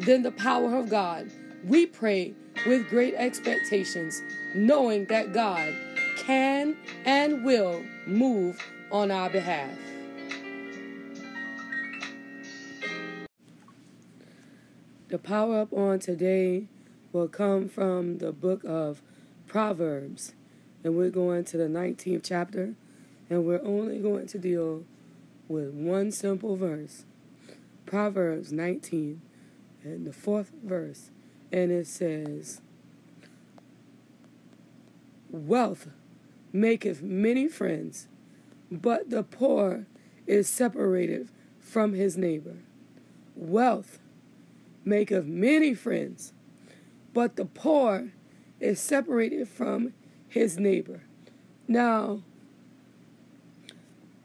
than the power of God. We pray with great expectations, knowing that God can and will move on our behalf. The power up on today will come from the book of Proverbs, and we're going to the 19th chapter, and we're only going to deal with one simple verse. Proverbs 19 and the fourth verse, and it says, Wealth maketh many friends, but the poor is separated from his neighbor. Wealth maketh many friends, but the poor is separated from his neighbor. Now,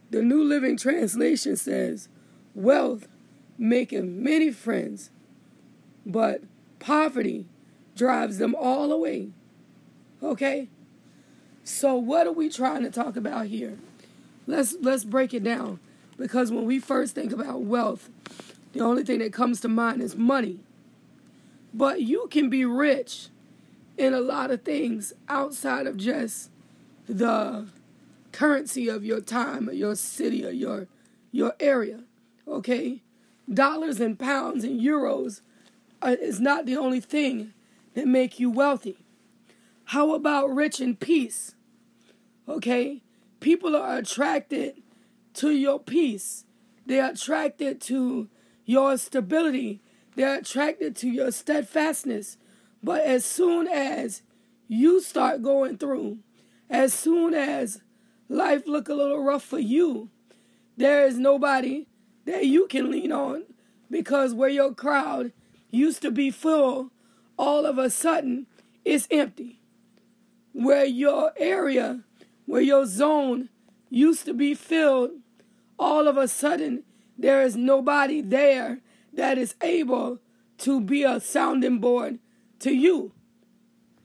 the New Living Translation says, Wealth maketh many friends, but poverty drives them all away. Okay? So what are we trying to talk about here? Let's let's break it down because when we first think about wealth, the only thing that comes to mind is money. But you can be rich in a lot of things outside of just the currency of your time or your city or your your area. Okay? Dollars and pounds and euros Uh, is not the only thing that make you wealthy. How about rich in peace? Okay? People are attracted to your peace. They're attracted to your stability. They're attracted to your steadfastness. But as soon as you start going through, as soon as life look a little rough for you, there is nobody that you can lean on because where your crowd used to be full, all of a sudden it's empty. Where your area, where your zone used to be filled, all of a sudden there is nobody there that is able to be a sounding board to you.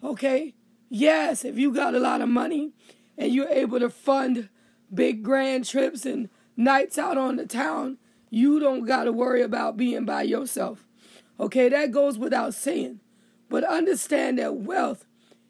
Okay? Yes, if you got a lot of money and you're able to fund big grand trips and nights out on the town, you don't got to worry about being by yourself. Okay, that goes without saying. But understand that wealth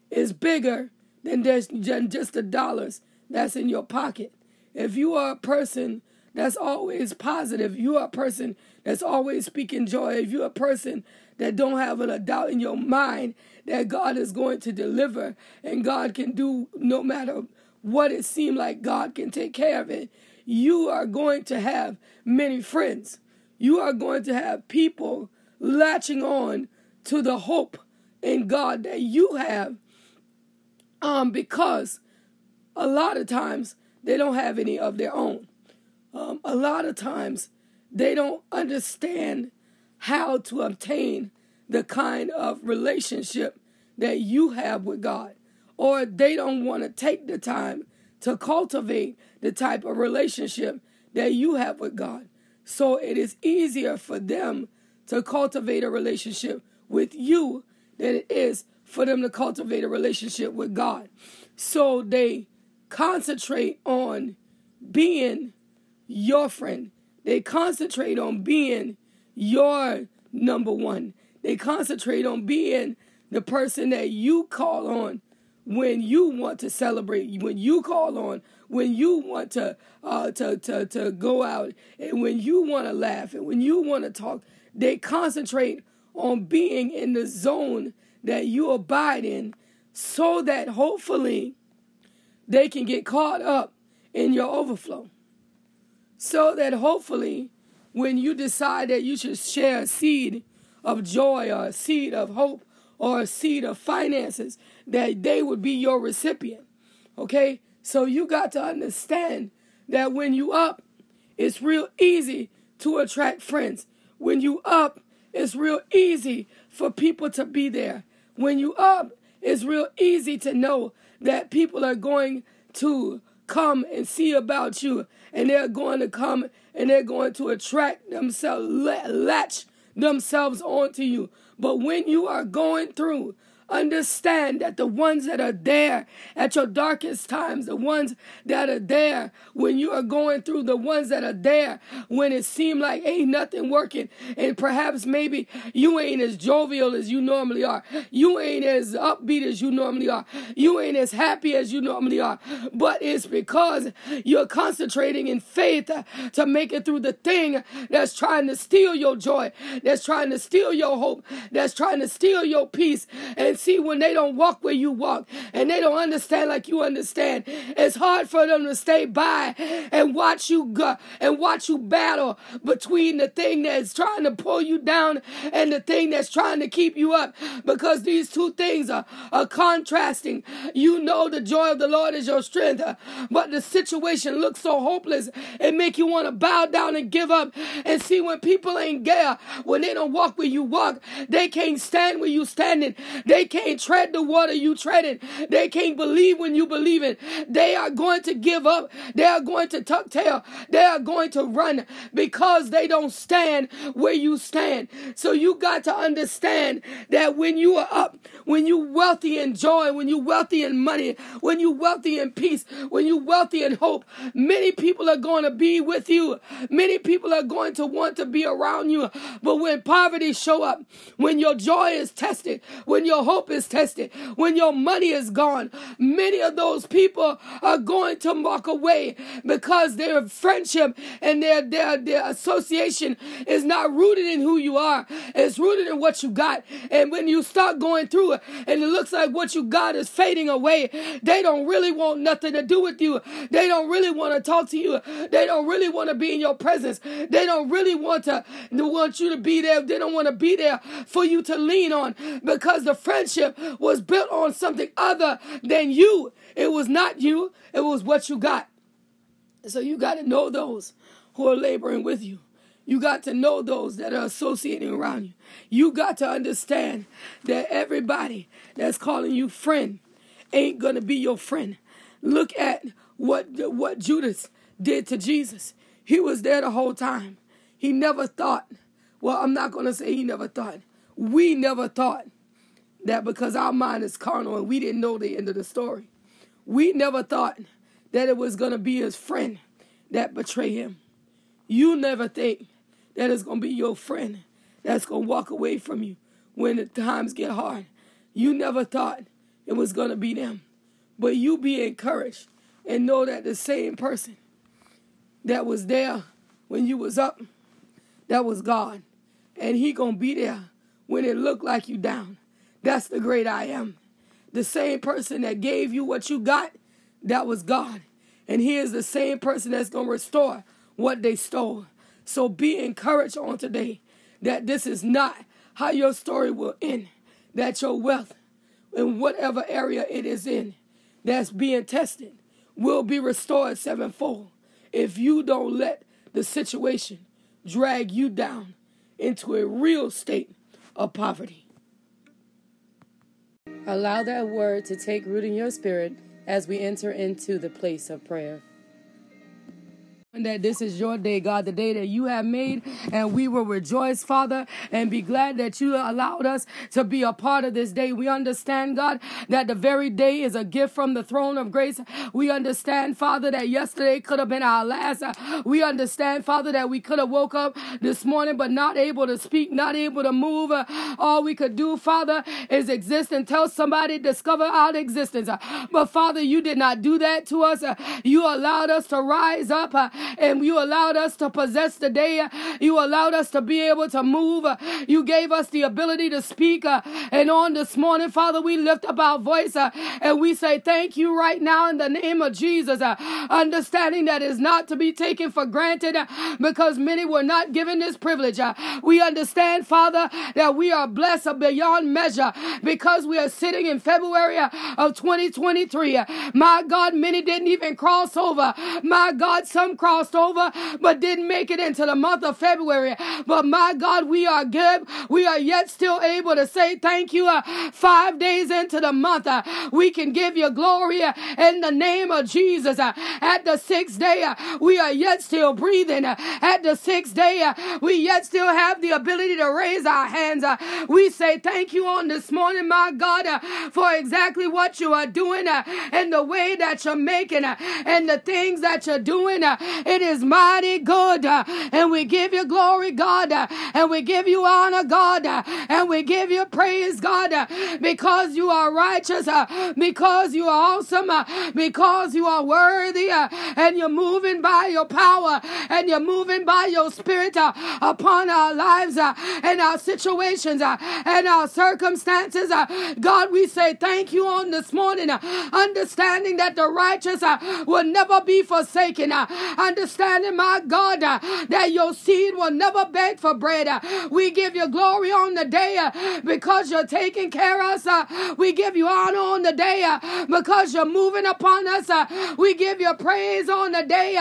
is bigger than just the dollars that's in your pocket. If you are a person that's always positive, you are a person that's always speaking joy, if you're a person that don't have a doubt in your mind that God is going to deliver and God can do no matter what it seemed like God can take care of it, you are going to have many friends. You are going to have people latching on to the hope in God that you have um, because a lot of times they don't have any of their own. Um, a lot of times they don't understand how to obtain the kind of relationship that you have with God, or they don't want to take the time to cultivate the type of relationship that you have with God. So it is easier for them to cultivate a relationship with you than it is for them to cultivate a relationship with God. So they concentrate on being your friend. They concentrate on being your number one. They concentrate on being the person that you call on when you want to celebrate, when you call on, when you want to uh, to, to to go out, and when you want to laugh, and when you want to talk. They concentrate on being in the zone that you abide in, so that hopefully they can get caught up in your overflow. So that hopefully, when you decide that you should share a seed of joy or a seed of hope or a seed of finances, that they would be your recipient. Okay? So you got to understand that when you up, it's real easy to attract friends. When you up, it's real easy for people to be there. When you up, it's real easy to know that people are going to come and see about you and they're going to come and they're going to attract themselves latch themselves onto you but when you are going through Understand that the ones that are there at your darkest times, the ones that are there when you are going through, the ones that are there when it seemed like ain't nothing working, and perhaps maybe you ain't as jovial as you normally are, you ain't as upbeat as you normally are, you ain't as happy as you normally are, but it's because you're concentrating in faith to make it through the thing that's trying to steal your joy, that's trying to steal your hope, that's trying to steal your peace, and see when they don't walk where you walk and they don't understand like you understand. It's hard for them to stay by and watch you go and watch you battle between the thing that's trying to pull you down and the thing that's trying to keep you up because these two things are, are contrasting. You know the joy of the Lord is your strength, but the situation looks so hopeless. It make you want to bow down and give up and see when people ain't there, when they don't walk where you walk, they can't stand where you standing. They can't tread the water you treading. They can't believe when you believe it. They are going to give up. They are going to tuck tail. They are going to run because they don't stand where you stand. So you got to understand that when you are up, when you wealthy in joy, when you wealthy in money, when you wealthy in peace, when you wealthy in hope, many people are going to be with you. Many people are going to want to be around you. But when poverty show up, when your joy is tested, when your hope hope is tested, when your money is gone, many of those people are going to walk away because their friendship and their, their, their association is not rooted in who you are. It's rooted in what you got. And when you start going through it and it looks like what you got is fading away, they don't really want nothing to do with you. They don't really want to talk to you. They don't really want to be in your presence. They don't really want to want you to be there. They don't want to be there for you to lean on because the friendship relationship was built on something other than you. It was not you, it was what you got. So you got to know those who are laboring with you. You got to know those that are associating around you. You got to understand that everybody that's calling you friend ain't going to be your friend. Look at what what Judas did to Jesus. He was there the whole time. He never thought, well, I'm not going to say he never thought. We never thought that because our mind is carnal and we didn't know the end of the story, we never thought that it was going to be his friend that betrayed him. You never think that it's going to be your friend that's going to walk away from you when the times get hard. You never thought it was going to be them. But you be encouraged and know that the same person that was there when you was up, that was God. And he going to be there when it looked like you down. That's the great I am. The same person that gave you what you got, that was God. And He is the same person that's going to restore what they stole. So be encouraged on today that this is not how your story will end. That your wealth, in whatever area it is in, that's being tested, will be restored sevenfold if you don't let the situation drag you down into a real state of poverty. Allow that word to take root in your spirit as we enter into the place of prayer that this is your day, God, the day that you have made, and we will rejoice, Father, and be glad that you allowed us to be a part of this day. We understand, God, that the very day is a gift from the throne of grace. We understand, Father, that yesterday could have been our last. We understand, Father, that we could have woke up this morning but not able to speak, not able to move. All we could do, Father, is exist and tell somebody, discover our existence. But Father, you did not do that to us. You allowed us to rise up and you allowed us to possess the day. You allowed us to be able to move. You gave us the ability to speak. And on this morning, Father, we lift up our voice uh, and we say thank you right now in the name of Jesus. Uh, understanding that is not to be taken for granted uh, because many were not given this privilege. We understand, Father, that we are blessed beyond measure because we are sitting in February of 2023. My God, many didn't even cross over. My God, some crossed over but didn't make it into the month of February. But my God, we are good. We are yet still able to say thank you. Uh, five days into the month, uh, we can give you glory uh, in the name of Jesus. Uh, at the sixth day, uh, we are yet still breathing. Uh, at the sixth day, we yet still have the ability to raise our hands. We say thank you on this morning, my God, for exactly what you are doing and the way that you're making and the things that you're doing. It is mighty good. Uh, and we give you glory, God. Uh, and we give you honor, God. Uh, and we give you praise, God, uh, because you are righteous, uh, because you are awesome, uh, because you are worthy, and you're moving by your power and you're moving by your spirit upon our lives and our situations and our circumstances. God, we say thank you on this morning, understanding that the righteous will never be forsaken, understanding, my God, uh, that your seed will never beg for bread. uh. We give you glory on the day uh, because you're taking care of us. Uh, we give you honor on the day uh, because you're moving upon us. Uh, we give you praise on the day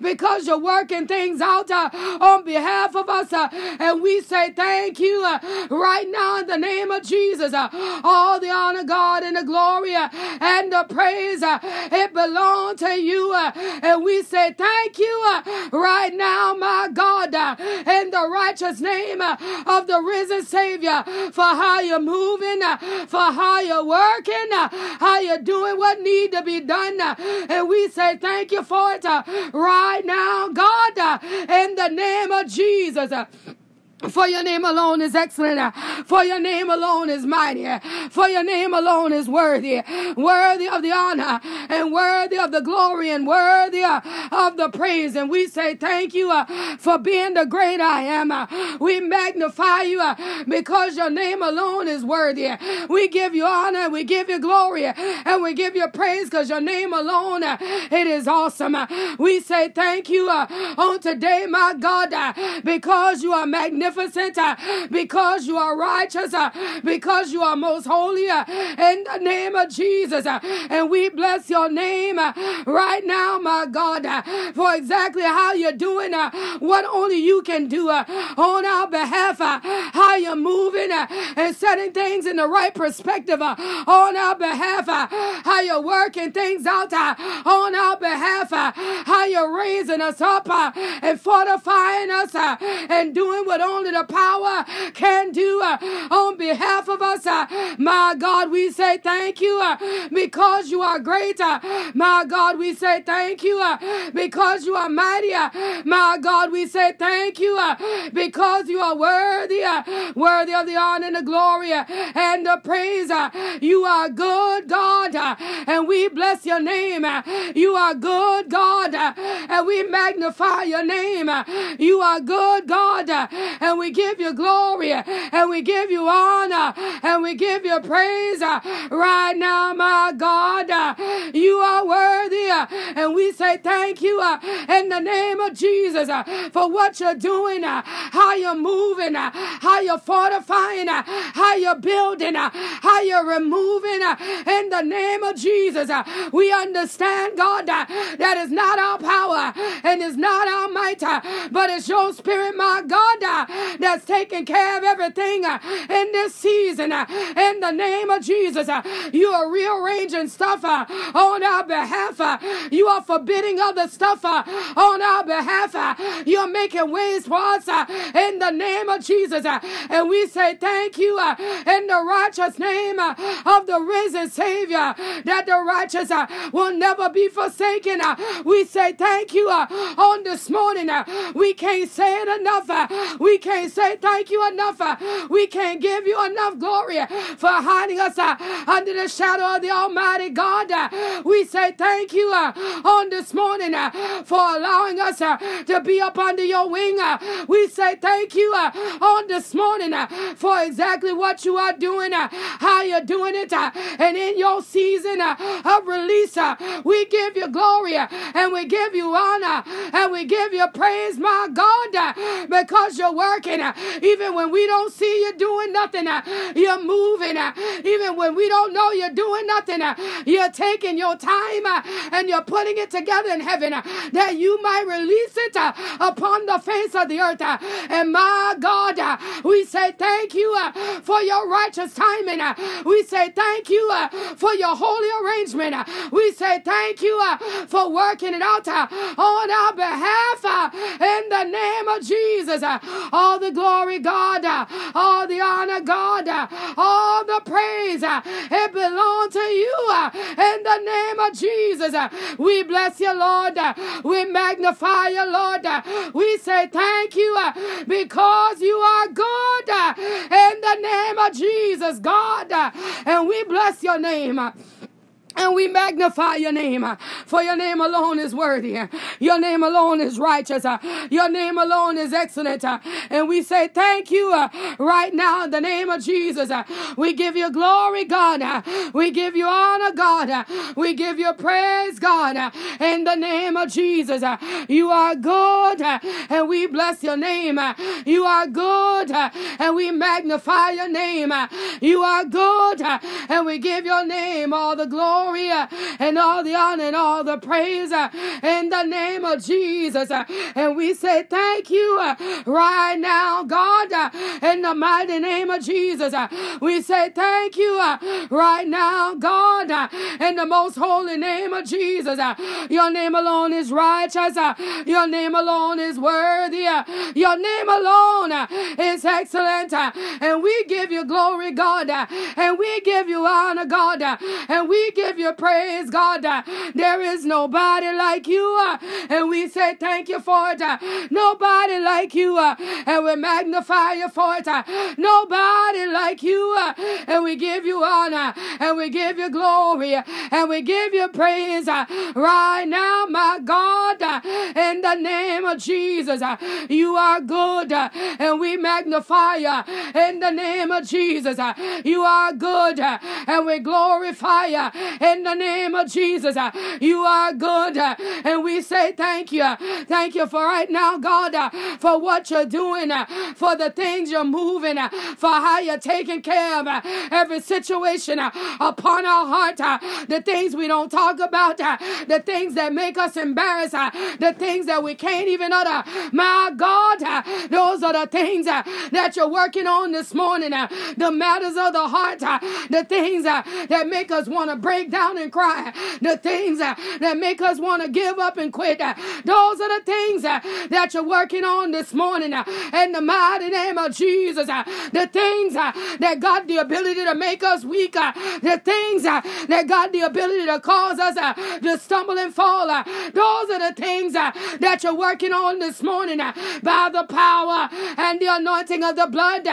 because you're working things out on behalf of us. And we say thank you right now in the name of Jesus. All the honor, God, and the glory and the praise, it belongs to you. And we say thank you uh, right now, my God, uh, in the righteous name uh, of the risen Savior for how you're moving, for how you're working, how you're doing what need to be done. And we say thank you for it right now, God, in the name of Jesus. For your name alone is excellent. For your name alone is mighty. For your name alone is worthy. Worthy of the honor and worthy of the glory and worthy of the praise. And we say thank you uh, for being the great I am. uh, We magnify you uh, because your name alone is worthy. We give you honor, we give you glory, and we give you praise because your name alone it is awesome. We say thank you on today, my God, because you are magnificent magnificent, uh, because you are righteous, uh, because you are most holy, uh, in the name of Jesus. Uh, and we bless your name uh, right now, my God, uh, for exactly how you're doing what only you can do on our behalf, how you're moving and setting things in the right perspective on our behalf, how you're working things out on our behalf, how you're raising us up and fortifying us and doing what only the power can do uh, on behalf of us. uh, My God, we say thank you uh, because you are great. uh, My God, we say thank you because you are mighty. uh, My God, we say thank you because you are worthy, worthy of the honor and the glory and the praise. You are good, God, and we bless your name. You are good, God, and we magnify your name. You are good, God, and we give you glory and we give you honor and we give you praise uh, right now, my God. uh, You are worthy, uh, and we say thank you uh, in the name of Jesus uh, for what you're doing, uh, how you're moving, how you're fortifying, how you're building, how you're removing in the name of Jesus. We understand, God, that is not our power and it's not our might, but it's your spirit, my God, that's taking care of everything uh, in this season. uh, In the name of Jesus, uh, you are rearranging stuff uh, on our behalf. Uh, you are forbidding other stuff uh, on our behalf. You're making ways for us in the name of Jesus. And we say thank you in the righteous name of the risen Savior that the righteous will never be forsaken. We say thank you on this morning. We can't say it enough. We can't say thank you enough. uh, We can't give you enough glory for hiding us uh, under the shadow of the Almighty God. uh, We say thank you uh, on this morning uh, for allowing us uh, to be up under your wing. We say thank you on this morning for exactly what you are doing, how you're doing it, and in your season of release, we give you glory and we give you honor and we give you praise, my God, because you're worthy working. Uh, even when we don't see you doing nothing, uh, you're moving. Uh, even when we don't know you're doing nothing, you're taking your time and you're putting it together in heaven that you might release it upon the face of the earth. And my God, we say thank you for your righteous timing. We say thank you for your holy arrangement. We say thank you for working it out on our behalf in the name of Jesus. All the glory, God, all the honor, God, all the praise, it belongs to you in the name of Jesus. We bless you, Lord. We magnify you, Lord. We say thank you because you are good in the name of Jesus, God. And we bless your name. And we magnify your name, uh, for your name alone is worthy. Uh, your name alone is righteous. Uh, your name alone is excellent. Uh, and we say thank you uh, right now in the name of Jesus. Uh, we give you glory, God. We give you honor, God. We give you praise, God. In the name of Jesus. You are good, and we bless your name. You are good, and we magnify your name. You are good, and we give your name all the glory glory uh, and all the honor and all the praise uh, in the name of Jesus. Uh, and we say thank you uh, right now, God, uh, in the mighty name of Jesus. Uh, we say thank you right now, God, in the most holy name of Jesus. Your name alone is righteous. Your name alone is worthy. Your name alone is excellent. And we give you glory, God. And we give you honor, God. And we give give you praise, God. Uh, there is nobody like you, uh, and we say thank you for it. Uh, nobody like you, and we magnify you for it. Nobody like you, and we give you honor, and we give you glory, and we give you praise right now, my God, in the name of Jesus. You are good, and we magnify you in the name of Jesus. You are good, and we glorify you in the name of Jesus. Uh, you are good, uh, and we say thank you. Thank you for right now, God, uh, for what you're doing, uh, for the things you're moving, uh, for how you're taking care of uh, every situation upon our heart, the things we don't talk about, the things that make us embarrassed, the things that we can't even utter. My God, those are the things that you're working on this morning, the matters of the heart, the things that make us want to break down and cry, the things uh, that make us want to give up and quit, uh, those are the things uh, that you're working on this morning uh, in the mighty name of Jesus. Uh, the things uh, that got the ability to make us weak, uh, the things that got the ability to cause us to stumble and fall, those are the things that you're working on this morning by the power and the anointing of the blood.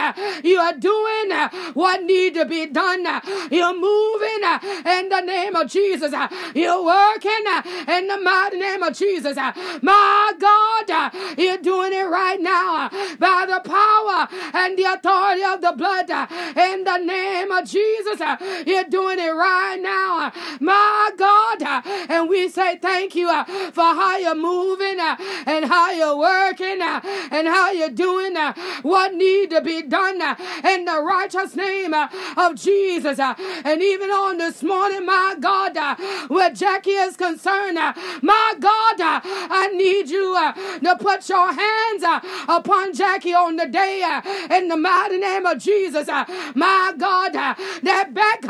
You are doing what need to be done. You're moving in the name of Jesus. Uh, you're working uh, in the mighty name of Jesus. Uh, my God, uh, you're doing it right now uh, by the power and the authority of the blood uh, in the name of Jesus. You're doing it right now, my God. And we say thank you for how you're moving and how you're working and how you're doing what need to be done in the righteous name of Jesus. And even on this morning, my God, uh, where Jackie is concerned, uh, my God, uh, I need you uh, to put your hands uh, upon Jackie on the day uh, in the mighty name of Jesus. My God, that back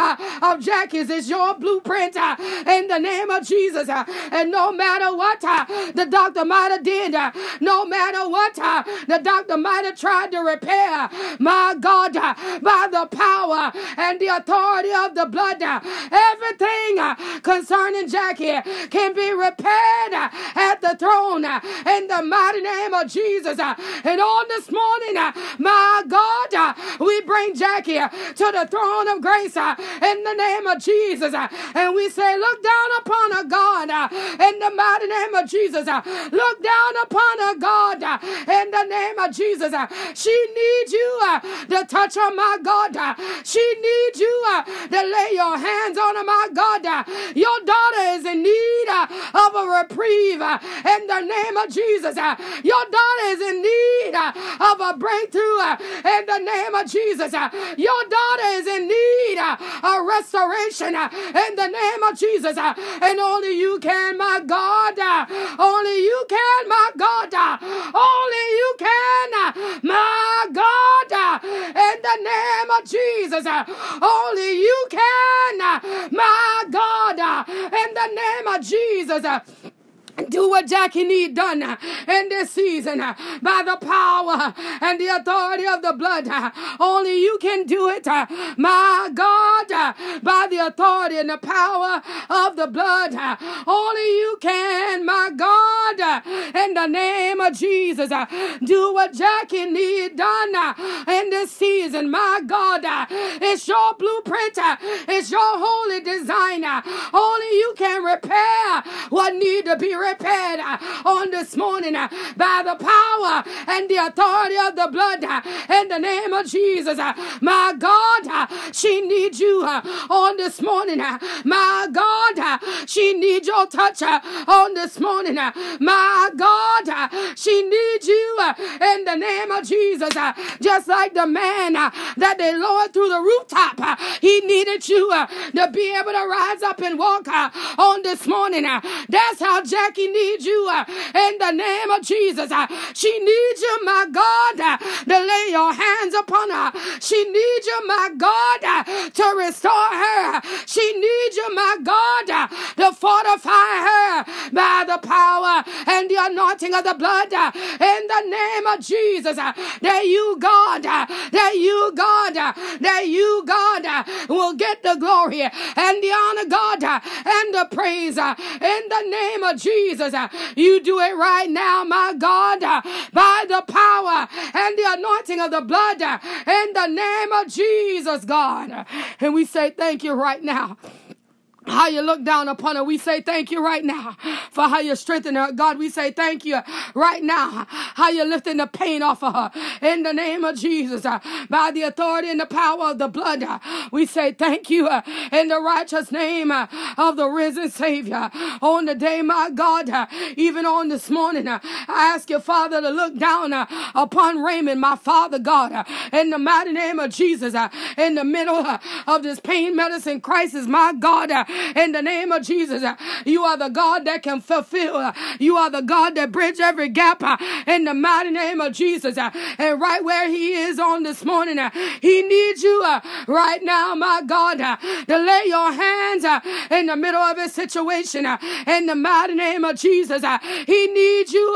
of Jackie's is your blueprint in the name of Jesus. And no matter what the doctor might have did, no matter what the doctor might have tried to repair, my God, by the power and the authority of the blood, everything uh, concerning Jackie can be repaired uh, at the throne uh, in the mighty name of Jesus. And on this morning, my God, we bring Jackie to the throne of grace in the name of Jesus. And we say, Look down upon her, God, in the mighty name of Jesus. Look down upon her, God God, in the name of Jesus. She needs you to touch her, my God. She needs you to lay your hands on her, my God. Uh, your daughter is in need uh, of a reprieve uh, in the name of Jesus. Your daughter is in need of a breakthrough in the name of Jesus. Your daughter is in need of restoration in the name of Jesus. And only you can, my God. Only you can, my God. Only you can, my name of Jesus. Uh, only you can, uh, my God. Uh, in the name of Jesus. Do what Jackie need done uh, in this season uh, by the power and the authority of the blood. Uh, only you can do it, my God, by the authority and the power of the blood. Only you can, my God, in the name of Jesus. Do what Jackie need done in this season, my God. It's your blueprint. It's your holy design. Only you can repair what need to be repaired repaired uh, on this morning uh, by the power and the authority of the blood uh, in the name of Jesus. Uh, my God, uh, she needs you uh, on this morning. My God, she needs your touch on this morning. My God, she needs you in the name of Jesus. Just like the man that they lowered through the rooftop, he needed you to be able to rise up and walk on this morning. That's how Jack Jackie needs you uh, in the name of Jesus. Uh, she needs you, my God, uh, to lay your hands upon her. She needs you, my God, uh, to restore her. She needs you, my God, uh, to fortify her by the power and the anointing of the blood uh, in the name of Jesus. That you, God, that you, God, that you, God, will get the glory and the honor, God, and the praise in the name of Jesus. Jesus. Uh, you do it right now, my God, uh, by the power and the anointing of the blood uh, in the name of Jesus, God. And we say thank you right now how you look down upon her. We say thank you right now for how you strengthen her. God, we say thank you right now how you're lifting the pain off of her. In the name of Jesus, uh, by the authority and the power of the blood, uh, we say thank you uh, in the righteous name uh, of the risen Savior. On the day, my God, uh, even on this morning, uh, I ask your Father, to look down upon Raymond, my Father God, in the mighty name of Jesus, in the middle of this pain medicine crisis, my God in the name of Jesus. Uh, you are the God that can fulfill. Uh, you are the God that bridge every gap uh, in the mighty name of Jesus. And right where he is on this morning, he needs you right now, my God, to lay your hands in the middle of his situation in the mighty name of Jesus. He needs you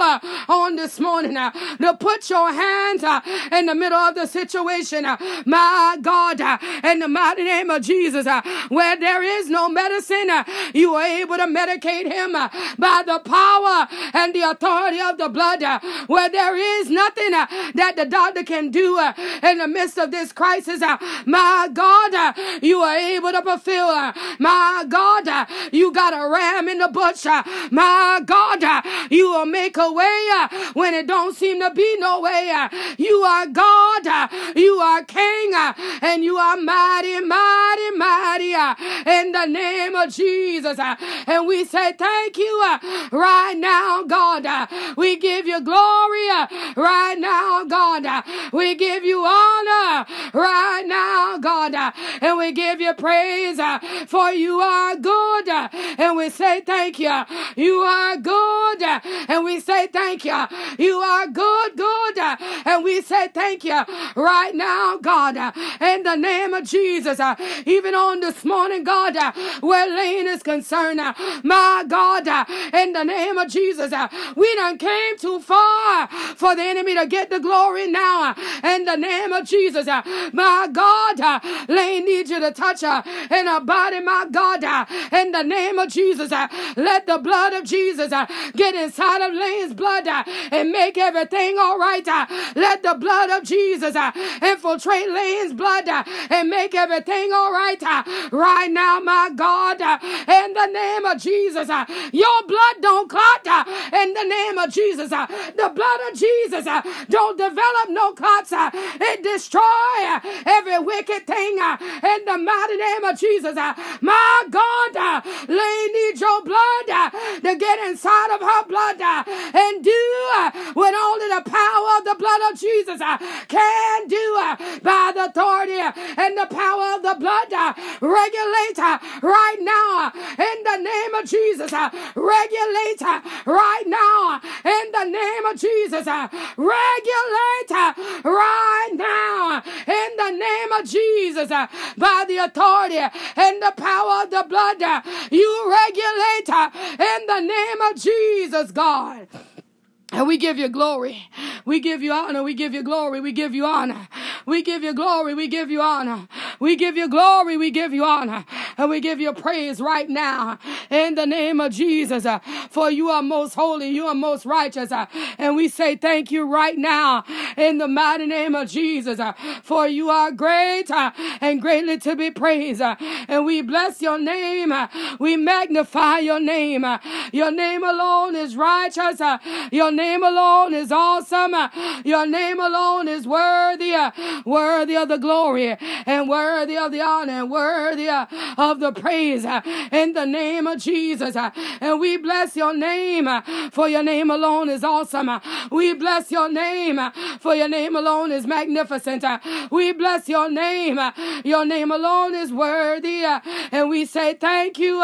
on this morning to put your hands in the middle of the situation, my God, in the mighty name of Jesus, where there is no medicine medicine, uh, you are able to medicate him uh, by the power and the authority of the blood, uh, where there is nothing uh, that the doctor can do uh, in the midst of this crisis. Uh, my God, you are able to fulfill. My God, you got a ram in the bush. My God, you will make a way when it don't seem to be no way. You are God, you are King, and you are mighty, mighty, mighty. In the name name of Jesus. Uh, and we say thank you uh, right now, God. Uh, we give you glory uh, right now, God. Uh, we give you honor right now, God. Uh, and we give you praise for you are good. And we say thank you. You are good. And we say thank you. You are good, good. And we say thank you right now, God. In the name of Jesus. Even on this morning, God, where Lane is concerned. Uh, my God, uh, in the name of Jesus, uh, we done came too far for the enemy to get the glory now. In the name of Jesus, my God, Lane needs you to touch her in her body, my God, in the name of Jesus. Let the blood of Jesus get inside of Lane's blood and make everything all right. Let the blood of Jesus infiltrate Lane's blood and make everything all right. Right now, my God. Uh, in the name of Jesus. Uh, your blood don't clot uh, in the name of Jesus. Uh, the blood of Jesus uh, don't develop no. Uh, it destroy uh, every wicked thing in the mighty name of Jesus. My God, Lay needs your blood to get inside of her blood and do what only the power of the blood of Jesus can do by the authority and the power of the blood. Regulate uh, right now in the name of Jesus. Uh, regulate uh, right now in the name of Jesus. Uh, regulate right now in the name of Jesus by the authority and the power of the blood. You regulate in the name of Jesus, God. And we give you glory. We give you honor. We give you glory. We give you honor. We give you glory. We give you honor. We give you glory. We give you honor. And we give you praise right now in the name of Jesus. uh, For you are most holy. You are most righteous. uh, And we say thank you right now in the mighty name of Jesus. uh, For you are great and greatly to be praised. And we bless your name. We magnify your name. Your name alone is righteous. Your name alone is awesome. Your name alone is worthy. Worthy of the glory and worthy of the honor and worthy of the praise in the name of Jesus. And we bless your name for your name alone is awesome. We bless your name for your name alone is magnificent. We bless your name. Your name alone is worthy. And we say thank you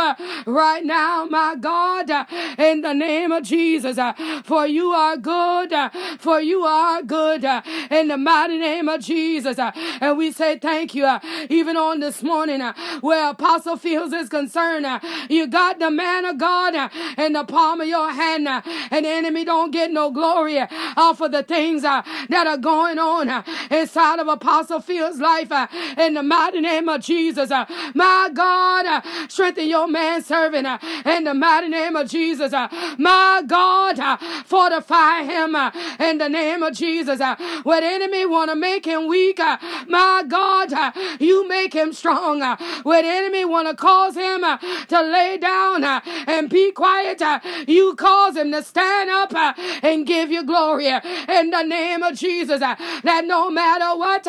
right now, my God, in the name of Jesus. For you are good. uh, For you are good. uh, In the mighty name of Jesus. uh, And we say thank you. Uh, even on this morning, uh, where Apostle Fields is concerned, uh, you got the man of God in the palm of your hand, and the enemy don't get no glory off of the things that are going on inside of Apostle Fields' life. In the mighty name of Jesus, my God, strengthen your man servant. In the mighty name of Jesus, my God, uh, fortify him. uh, In the name of Jesus, uh, what enemy want to make him weak, uh, my God, uh, you make him strong. Uh, what enemy want to cause him uh, to lay down and be quiet, you cause him to stand up and give you glory in the name of Jesus. That no matter what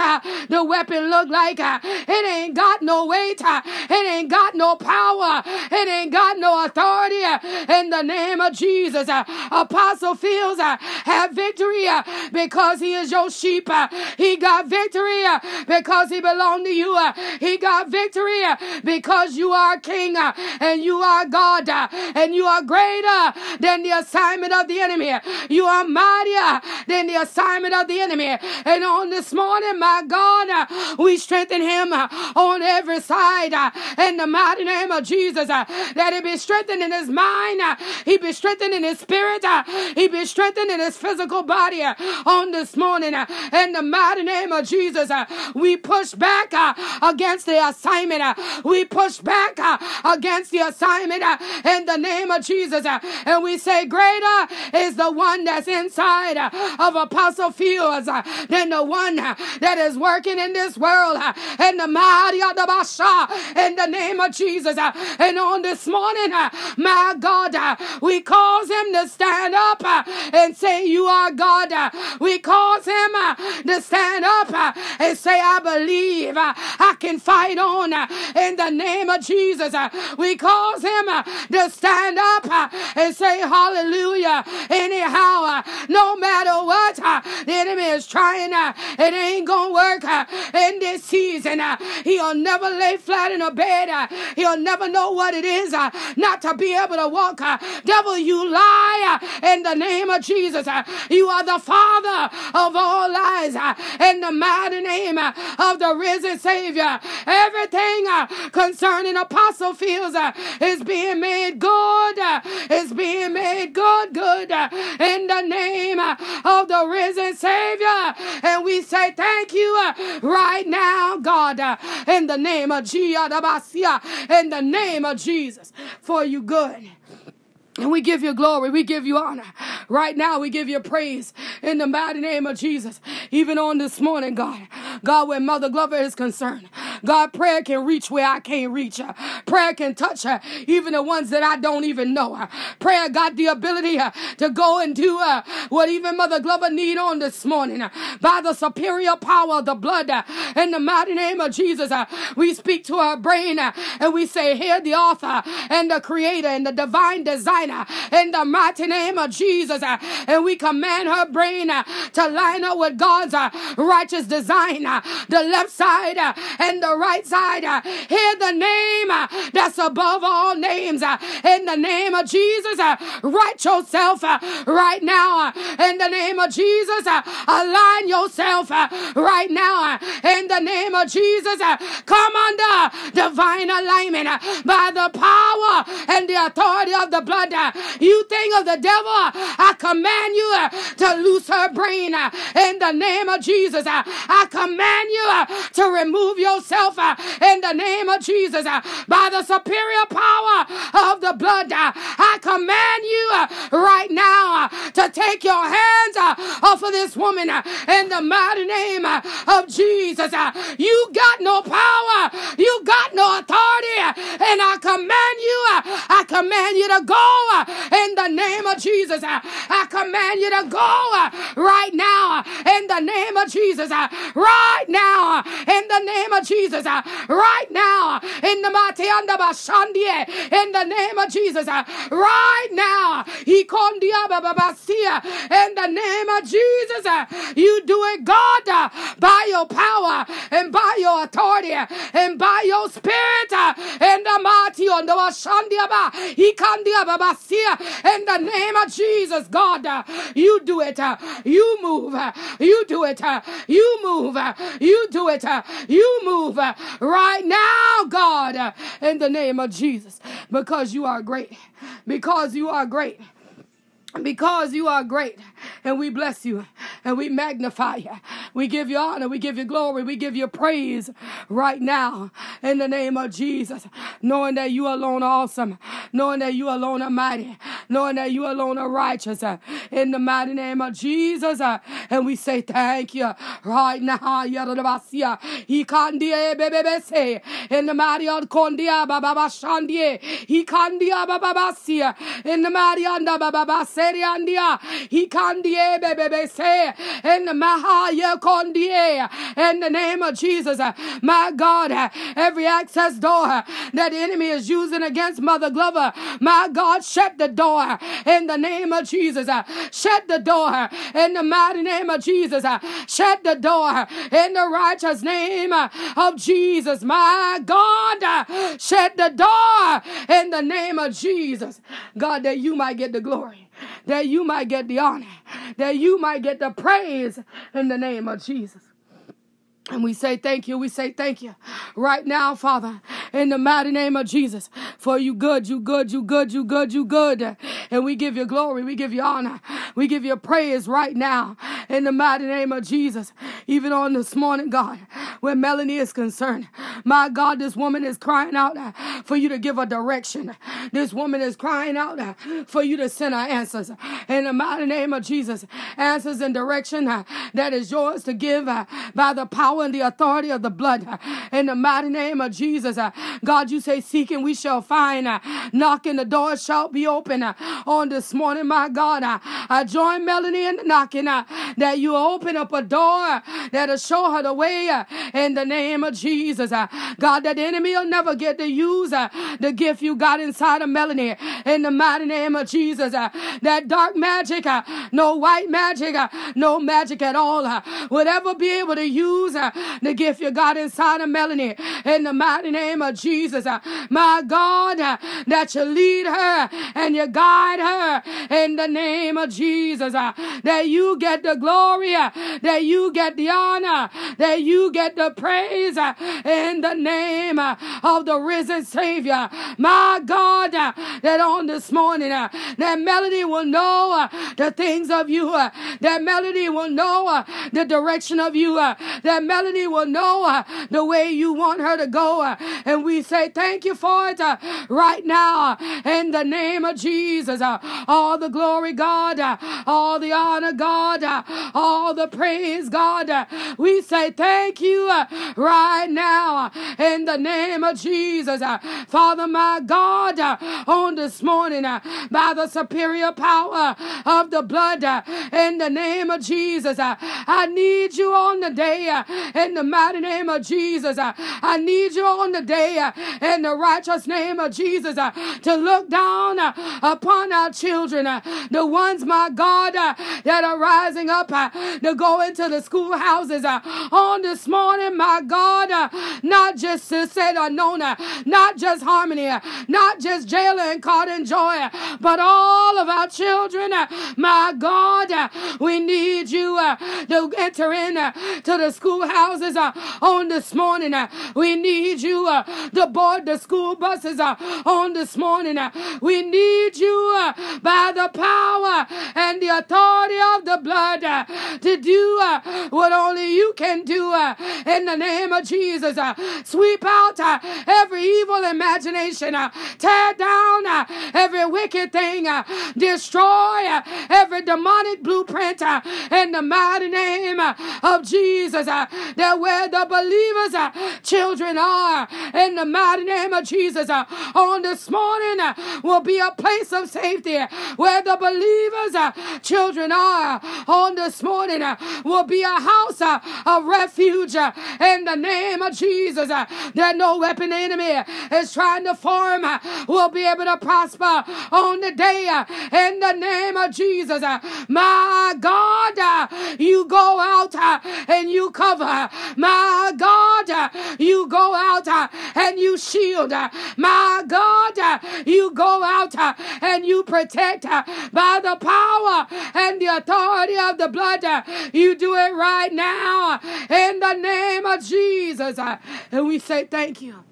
the weapon look like, it ain't got no weight, it ain't got no power, it ain't got no authority in the name of Jesus. Apostle Fields uh, have victory uh, because he is your sheep. uh, He got victory uh, because he belonged to you. Uh, he got victory uh, because you are king and you are God and you are greater than the assignment of the enemy. You are mightier than the assignment of the enemy. And on this morning, my God, we strengthen him on every side in the mighty name of Jesus. That he be strengthened in his mind, he be strengthened in his spirit, he be strengthened in his physical body uh, on this morning. uh, In the mighty name of Jesus, uh, we push back uh, against the assignment. Uh, we push back uh, against the assignment in the name of Jesus. And we say, Greater is the one that's inside of Apostle Fields than the one that is working in this world. In the mighty of the Basha, in the name of Jesus. And on this morning, my God, we cause him to stand up and say, You are God. uh, We cause him uh, to stand up uh, and say, I believe uh, I can fight on uh, in the name of Jesus. Uh, we cause him to stand up and say, Hallelujah. Anyhow, no matter what the enemy is trying, it ain't gonna work in this season. He'll never lay flat in a bed. He'll never know what it is not to be able to walk. Devil, you lie in the name of Jesus. uh, You are the father of all lies uh, in the mighty name uh, of the risen Savior. Everything uh, concerning Apostle Fields uh, is being made good. uh, Is being made good, good uh, in the name uh, of the risen Savior. And we say thank you uh, right now, God, uh, in the name of Jesus, in the name of Jesus, for you good. And we give you glory. We give you honor. Right now, we give you praise in the mighty name of Jesus. Even on this morning, God. God, where Mother Glover is concerned. God, prayer can reach where I can't reach. Her. Prayer can touch uh, even the ones that I don't even know. Prayer got the ability uh, to go and do uh, what even Mother Glover need on this morning. Uh, by the superior power of the blood in the mighty name of Jesus, we speak to our brain and we say, Hear the author and the creator and the divine designer in the mighty name of Jesus. and we command her brain to line up with God's righteous design. the left side and the right side. uh, hear the name uh, that's above all names. uh, in the name of Jesus, uh, write yourself uh, right now. Uh, in the name of Jesus, align yourself right now. in the name of Jesus, come under divine alignment by the power and the authority of the blood. you think of the devil, I command you to loose her brain in the name of Jesus. I command you to remove yourself uh, in the name of Jesus uh, by the superior power of the blood. uh, I command you uh, right now uh, to take your hands uh, off of this woman in the mighty name of Jesus. You got no power, you got no authority, and I command you, I command you to go in the name of Jesus. I command you to go right now in the name of Jesus. Right now in the name of Jesus. Uh, Right now in the mighty and the Bashandie, in the name of Jesus. uh, Right now, he in the name of Jesus. uh, You do it, God, uh, by your power and by your authority and by your spirit. Uh, in the mighty and the Bashandia ba, he in the name of Jesus, God. Uh, you do it. You move. You do it. You move. You do it. You move uh, right now, God, uh, in the name of Jesus, because you are great. Because you are great. Because you are great and we bless you. And we magnify you. We give you honor, we give you glory, we give you praise right now. In the name of Jesus, knowing that you alone are awesome, knowing that you alone are mighty, knowing that you alone are righteous. In the mighty name of Jesus. And we say thank you right now. In the mighty Kondia bababashandie, Ikandia bababasia, in the mighty anda bababaseriandia, Ikandie bebebese, in the Mahaya Kondie, in the name of Jesus, my God, every access door that the enemy is using against Mother Glover, my God, shut the door in the name of Jesus. Shut the door in the mighty name of Jesus. Shut the door in the righteous name of Jesus. My God, shut the door in the name of Jesus. God, that you might get the glory, that you might get the honor, that you might get the praise in the name of Jesus. And we say thank you. We say thank you right now, Father, in the mighty name of Jesus. For you good, you good, you good, you good, you good. And we give you glory. We give you honor. We give you praise right now in the mighty name of Jesus. Even on this morning, God, where Melanie is concerned. My God, this woman is crying out uh, for you to give her direction. This woman is crying out uh, for you to send her answers. In the mighty name of Jesus, answers and direction uh, that is yours to give by the power and the authority of the blood. In the mighty name of Jesus, uh, God, you say, Seek and we shall find. uh, Knocking, the door shall be open uh, on this morning, my God. Uh, I join Melanie in the knocking uh, that you open up a door that'll show her the way uh, in the name of Jesus. God, that the enemy will never get to use the gift you got inside of Melanie in the mighty name of Jesus. That dark magic, no white magic, no magic at all, would ever be able to use the gift you got inside of Melanie in the mighty name of Jesus. uh, My God, uh, that you lead her and you guide her in the name of Jesus. uh, That you get the glory, uh, that you get the honor, that you get the praise uh, in the name uh, of the risen Savior. My God, that on this morning, that melody will know the things of you, that melody will know the direction of you, that melody will know uh, the way you want her to go. uh, and we say thank you for it uh, right now uh, in the name of Jesus. Uh, all the glory, God, uh, all the honor, God, all the praise, God. we say thank you right now in the name of Jesus. Father, my God, on this morning, by the superior power of the blood, in the name of Jesus, I need you on the day, in the mighty name of Jesus. I need you on the day, uh, in the righteous name of Jesus, uh, to look down uh, upon our children, the ones, my God, that are rising up to go into the schoolhouses on this morning, my God, not just to say Nona, not just Harmani, not just Jayla and Carter Joy, but all of our children, my God, we need you to enter in to the schoolhouses uh, on this morning. Uh, we need you uh, to board the school buses on this morning. We need you by the power and the authority of the blood to do what only you can do in the name of Jesus. Sweep out every evil imagination, tear down every wicked thing, destroy every demonic blueprint in the mighty name of Jesus. That where the believers' uh, children are, in the mighty name of Jesus, uh, on this morning uh, will be a place of safety where the believers' children are. On this morning will be a house of refuge in the name of Jesus. That no weapon enemy is trying to form will be able to prosper on the day in the name of Jesus. My God, you go out and you cover. Uh, my God, uh, you go out uh, and you shield. My God, you go out and you protect by the power and the authority of the blood. You do it right now in the name of Jesus. And we say thank you.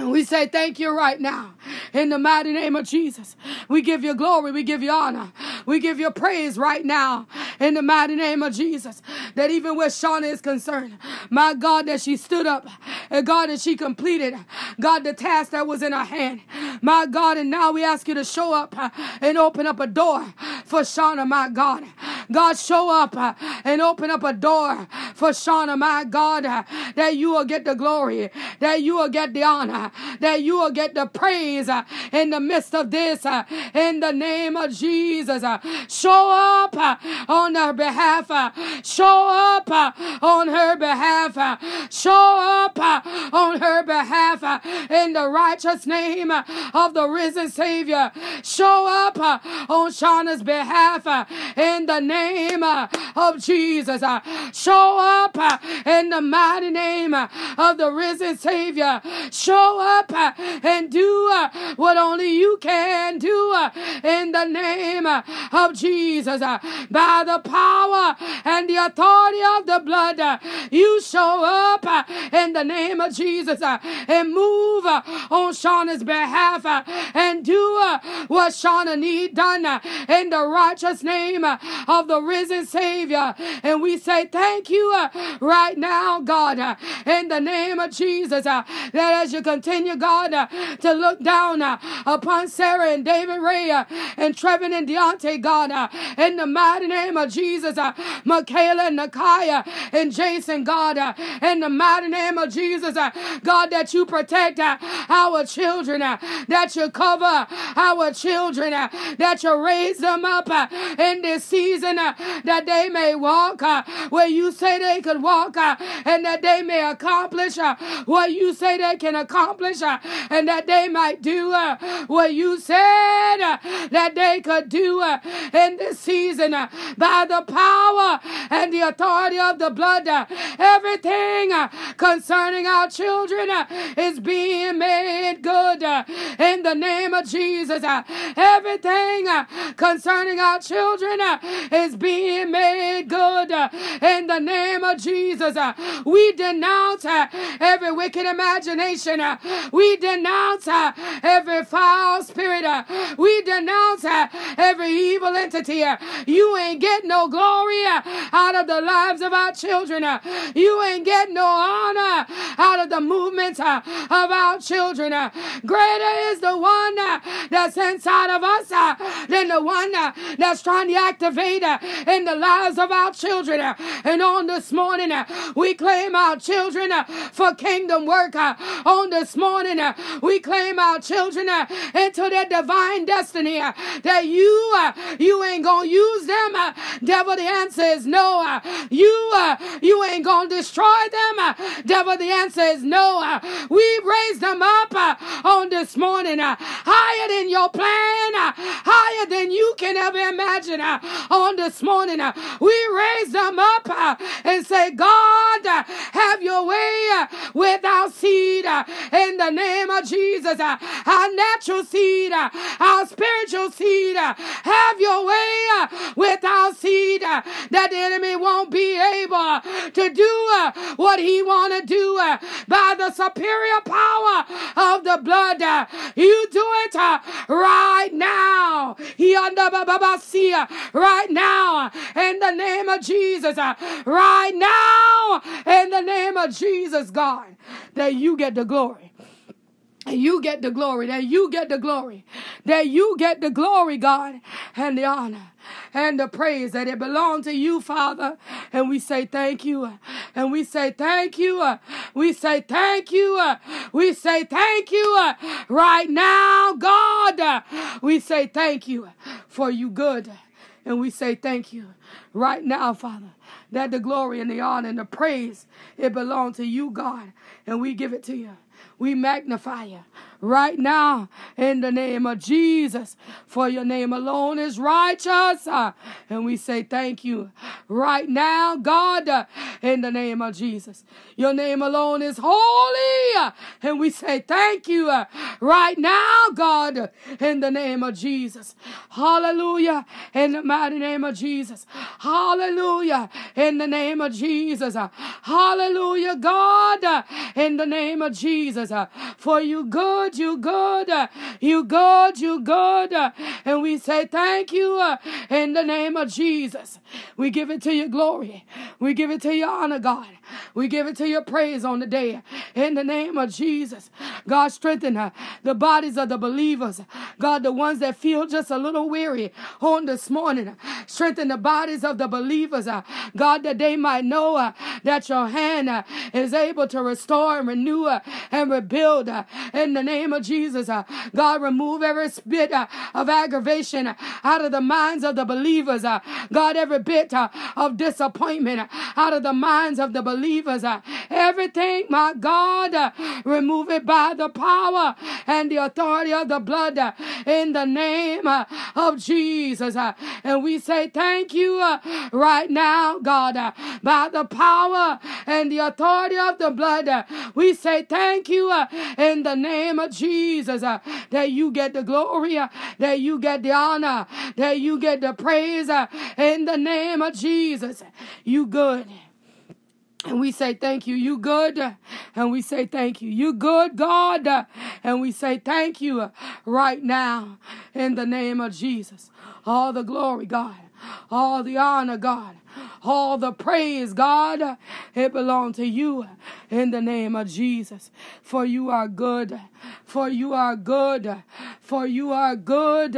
And we say thank you right now in the mighty name of Jesus. We give you glory. We give you honor. We give you praise right now in the mighty name of Jesus. That even where Shauna is concerned, my God, that she stood up and God, that she completed, God, the task that was in her hand. My God, and now we ask you to show up uh, and open up a door for Shauna, my God. God, show up uh, and open up a door for Shauna, my God, that you will get the glory, that you will get the honor, that you will get the praise in the midst of this in the name of Jesus. Show up on her behalf. Show up on her behalf. Show up on her behalf in the righteous name of the risen Savior. Show up on Shauna's behalf in the name of Jesus. Show up Uh, in the mighty name uh, of the risen Savior. Show up uh, and do uh, what only you can do uh, in the name uh, of Jesus. By the power and the authority of the blood, you show up in the name of Jesus and move on Shauna's behalf and do what Shauna need done in the righteous name of the risen Savior. And we say thank you right now, God, uh, in the name of Jesus, uh, that as you continue God, uh, to look down uh, upon Sara and David Ray uh, and Trevin and Deante, God, uh, in the mighty name of Jesus, Makayla and Nakya and Jason, God, in the mighty name of Jesus, God, that you protect our children, that you cover our children, that you raise them up in this season, that they may walk where you say they could walk, uh, and that they may accomplish uh, what you say they can accomplish uh, and that they might do uh, what you said uh, that they could do uh, in this season by the power and the authority of the blood. Everything concerning our children is being made good in the name of Jesus. Everything concerning our children is being made good in the name of Jesus. Uh, we denounce uh, every wicked imagination. Uh, we denounce uh, every foul spirit. Uh, we denounce uh, every evil entity. You ain't get no glory out of the lives of our children. You ain't get no honor out of the movements of our children. Greater is the one that's inside of us than the one that's trying to activate in the lives of our children. And on on this morning, uh, we claim our children uh, for kingdom work. Uh, on this morning, uh, we claim our children uh, into their divine destiny. Uh, that you, you ain't gonna use them. Devil, the answer is no. You, you ain't gonna destroy them. Devil, the answer is no. We raise them up on this morning higher than your plan, higher than you can ever imagine. On this morning, we raise them up and say, God, have your way with our seed in the name of Jesus. Our natural seed, our spiritual seed, have your way with our seed that the enemy won't be able to do what he want to do by the superior power of the blood. You do it right now. He under right now in the name of Jesus. uh, Right now in the name of Jesus, God, that you get the glory. That you get the glory, that you get the glory, that you get the glory, God, and the honor and the praise that it belongs to you, Father. And we say thank you. And we say thank you. We say thank you. We say thank you right now, God. We say thank you for you good. And we say thank you right now, Father, that the glory and the honor and the praise, it belongs to you, God. And we give it to you. We magnify you right now in the name of Jesus, for your name alone is righteous. Uh, And we say thank you right now, God, uh, in the name of Jesus. Your name alone is holy. uh, And we say thank you right now, God, in the name of Jesus. Hallelujah. In the mighty name of Jesus. Hallelujah. In the name of Jesus. Hallelujah, God, in the name of Jesus. For you good, you good, you good, you good. And we say thank you uh, in the name of Jesus. We give it to your glory. We give it to your honor, God. We give it to your praise on the day. In the name of Jesus. God, strengthen uh, the bodies of the believers. God, the ones that feel just a little weary on this morning. Strengthen the bodies of the believers. uh, God, that they might know uh, that your hand uh, is able to restore and renew uh, and rebuild. Uh, in the name of Jesus. God, remove every bit of aggravation out of the minds of the believers. God, every bit of disappointment out of the minds of the believers. Uh, Everything, my God, uh, remove it by the power and the authority of the blood uh, in the name uh, of Jesus. Uh, and we say thank you uh, right now, God, by the power and the authority of the blood. We say thank you in the name of Jesus that you get the glory, that you get the honor, that you get the praise in the name of Jesus. You good. And we say thank you. You good. And we say thank you. You good, God. And we say thank you right now in the name of Jesus. All the glory, God. All the honor, God. All the praise, God. It belongs to you in the name of Jesus. For you are good. For you are good. For you are good.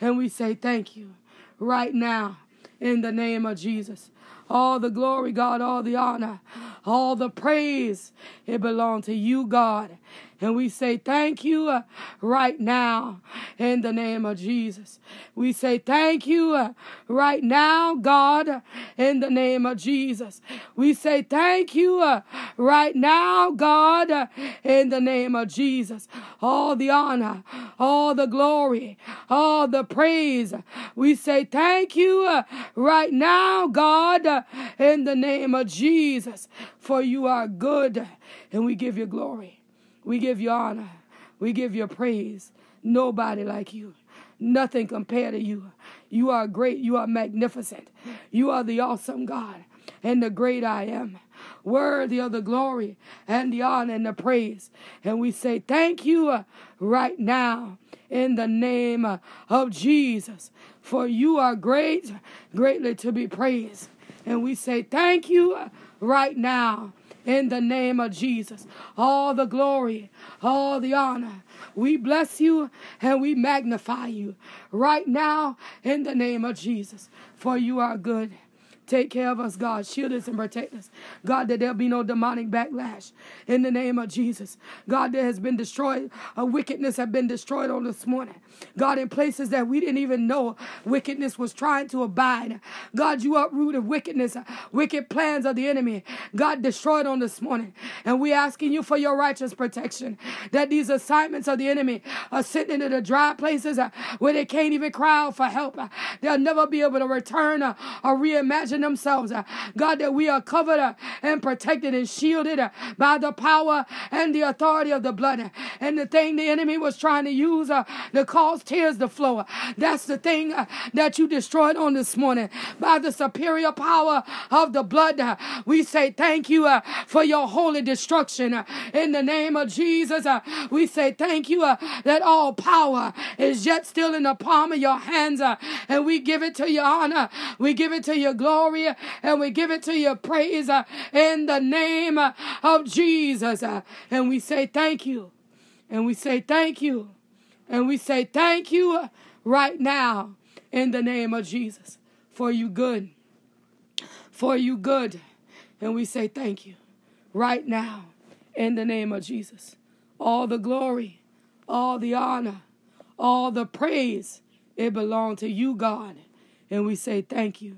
And we say thank you right now in the name of Jesus. All the glory, God, all the honor, all the praise, it belongs to you, God. And we say thank you uh, right now in the name of Jesus. We say thank you uh, right now, God, in the name of Jesus. We say thank you uh, right now, God, in the name of Jesus. All the honor, all the glory, all the praise. We say thank you right now, God, in the name of Jesus. For you are good and we give you glory. We give you honor. We give you praise. Nobody like you. Nothing compared to you. You are great. You are magnificent. You are the awesome God and the great I am. Worthy of the glory and the honor and the praise. And we say thank you uh, right now in the name uh, of Jesus. For you are great, greatly to be praised. And we say thank you uh, right now in the name of Jesus. All the glory, all the honor. We bless you and we magnify you right now in the name of Jesus. For you are good. Take care of us, God. Shield us and protect us. God, that there'll be no demonic backlash in the name of Jesus. God, there has been destroyed, a wickedness have been destroyed on this morning. God, in places that we didn't even know wickedness was trying to abide. God, you uprooted wickedness, wicked plans of the enemy. God, destroyed on this morning. And we asking you for your righteous protection. That these assignments of the enemy are sitting in the dry places uh, where they can't even cry out for help. Uh, they'll never be able to return uh, or reimagine themselves. Uh, God, that we are covered uh, and protected and shielded uh, by the power and the authority of the blood. Uh, and the thing the enemy was trying to use uh, to cause tears to flow, that's the thing uh, that you destroyed on this morning by the superior power of the blood. We say thank you for your holy destruction in the name of Jesus. We say thank you that all power is yet still in the palm of your hands, and we give it to your honor. We give it to your glory glory and we give it to you praise uh, in the name uh, of Jesus. Uh, and we say thank you. And we say thank you. And we say thank you right now in the name of Jesus. For you good. For you good. And we say thank you right now in the name of Jesus. All the glory, all the honor, all the praise, it belongs to you, God. And we say thank you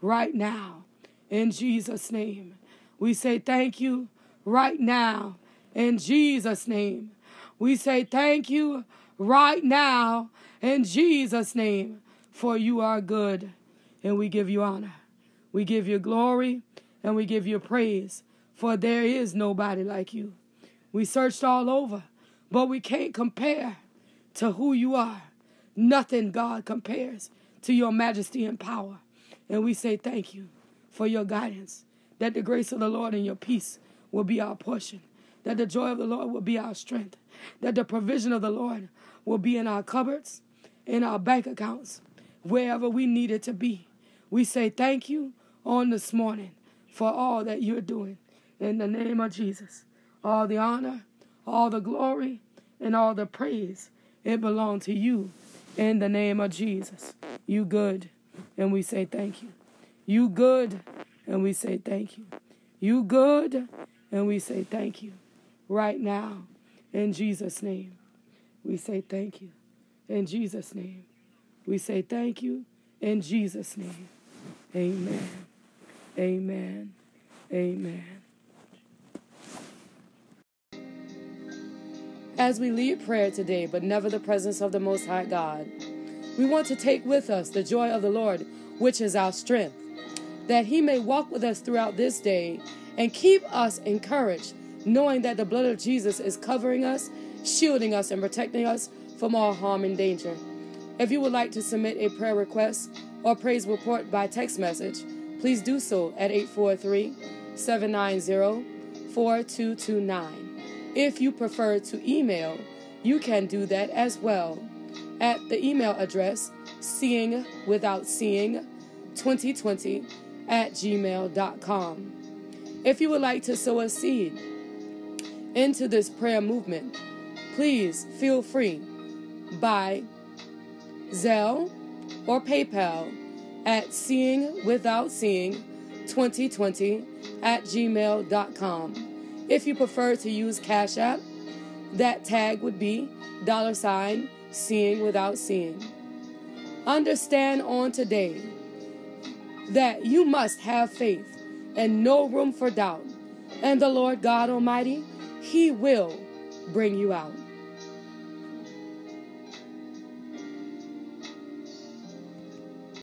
right now in Jesus' name. We say thank you right now in Jesus' name. We say thank you right now in Jesus' name, for you are good and we give you honor. We give you glory and we give you praise, for there is nobody like you. We searched all over, but we can't compare to who you are. Nothing, God, compares to your majesty and power. And we say thank you for your guidance, that the grace of the Lord and your peace will be our portion, that the joy of the Lord will be our strength, that the provision of the Lord will be in our cupboards, in our bank accounts, wherever we need it to be. We say thank you on this morning for all that you're doing. In the name of Jesus, all the honor, all the glory, and all the praise, it belongs to you. In the name of Jesus, you good and we say thank you. You good, and we say thank you. You good, and we say thank you. Right now, in Jesus' name, we say thank you. In Jesus' name, we say thank you. In Jesus' name, amen. Amen. Amen. As we lead prayer today, but never the presence of the Most High God, we want to take with us the joy of the Lord, which is our strength, that He may walk with us throughout this day and keep us encouraged, knowing that the blood of Jesus is covering us, shielding us, and protecting us from all harm and danger. If you would like to submit a prayer request or praise report by text message, please do so at 843 790 4229. If you prefer to email, you can do that as well at the email address seeing without seeing 2020 at gmail.com. If you would like to sow a seed into this prayer movement, please feel free by Zelle or PayPal at seeing without seeing 2020 at gmail.com. If you prefer to use Cash App, that tag would be dollar sign seeing without seeing. Understand on today that you must have faith and no room for doubt. And the Lord God Almighty, He will bring you out.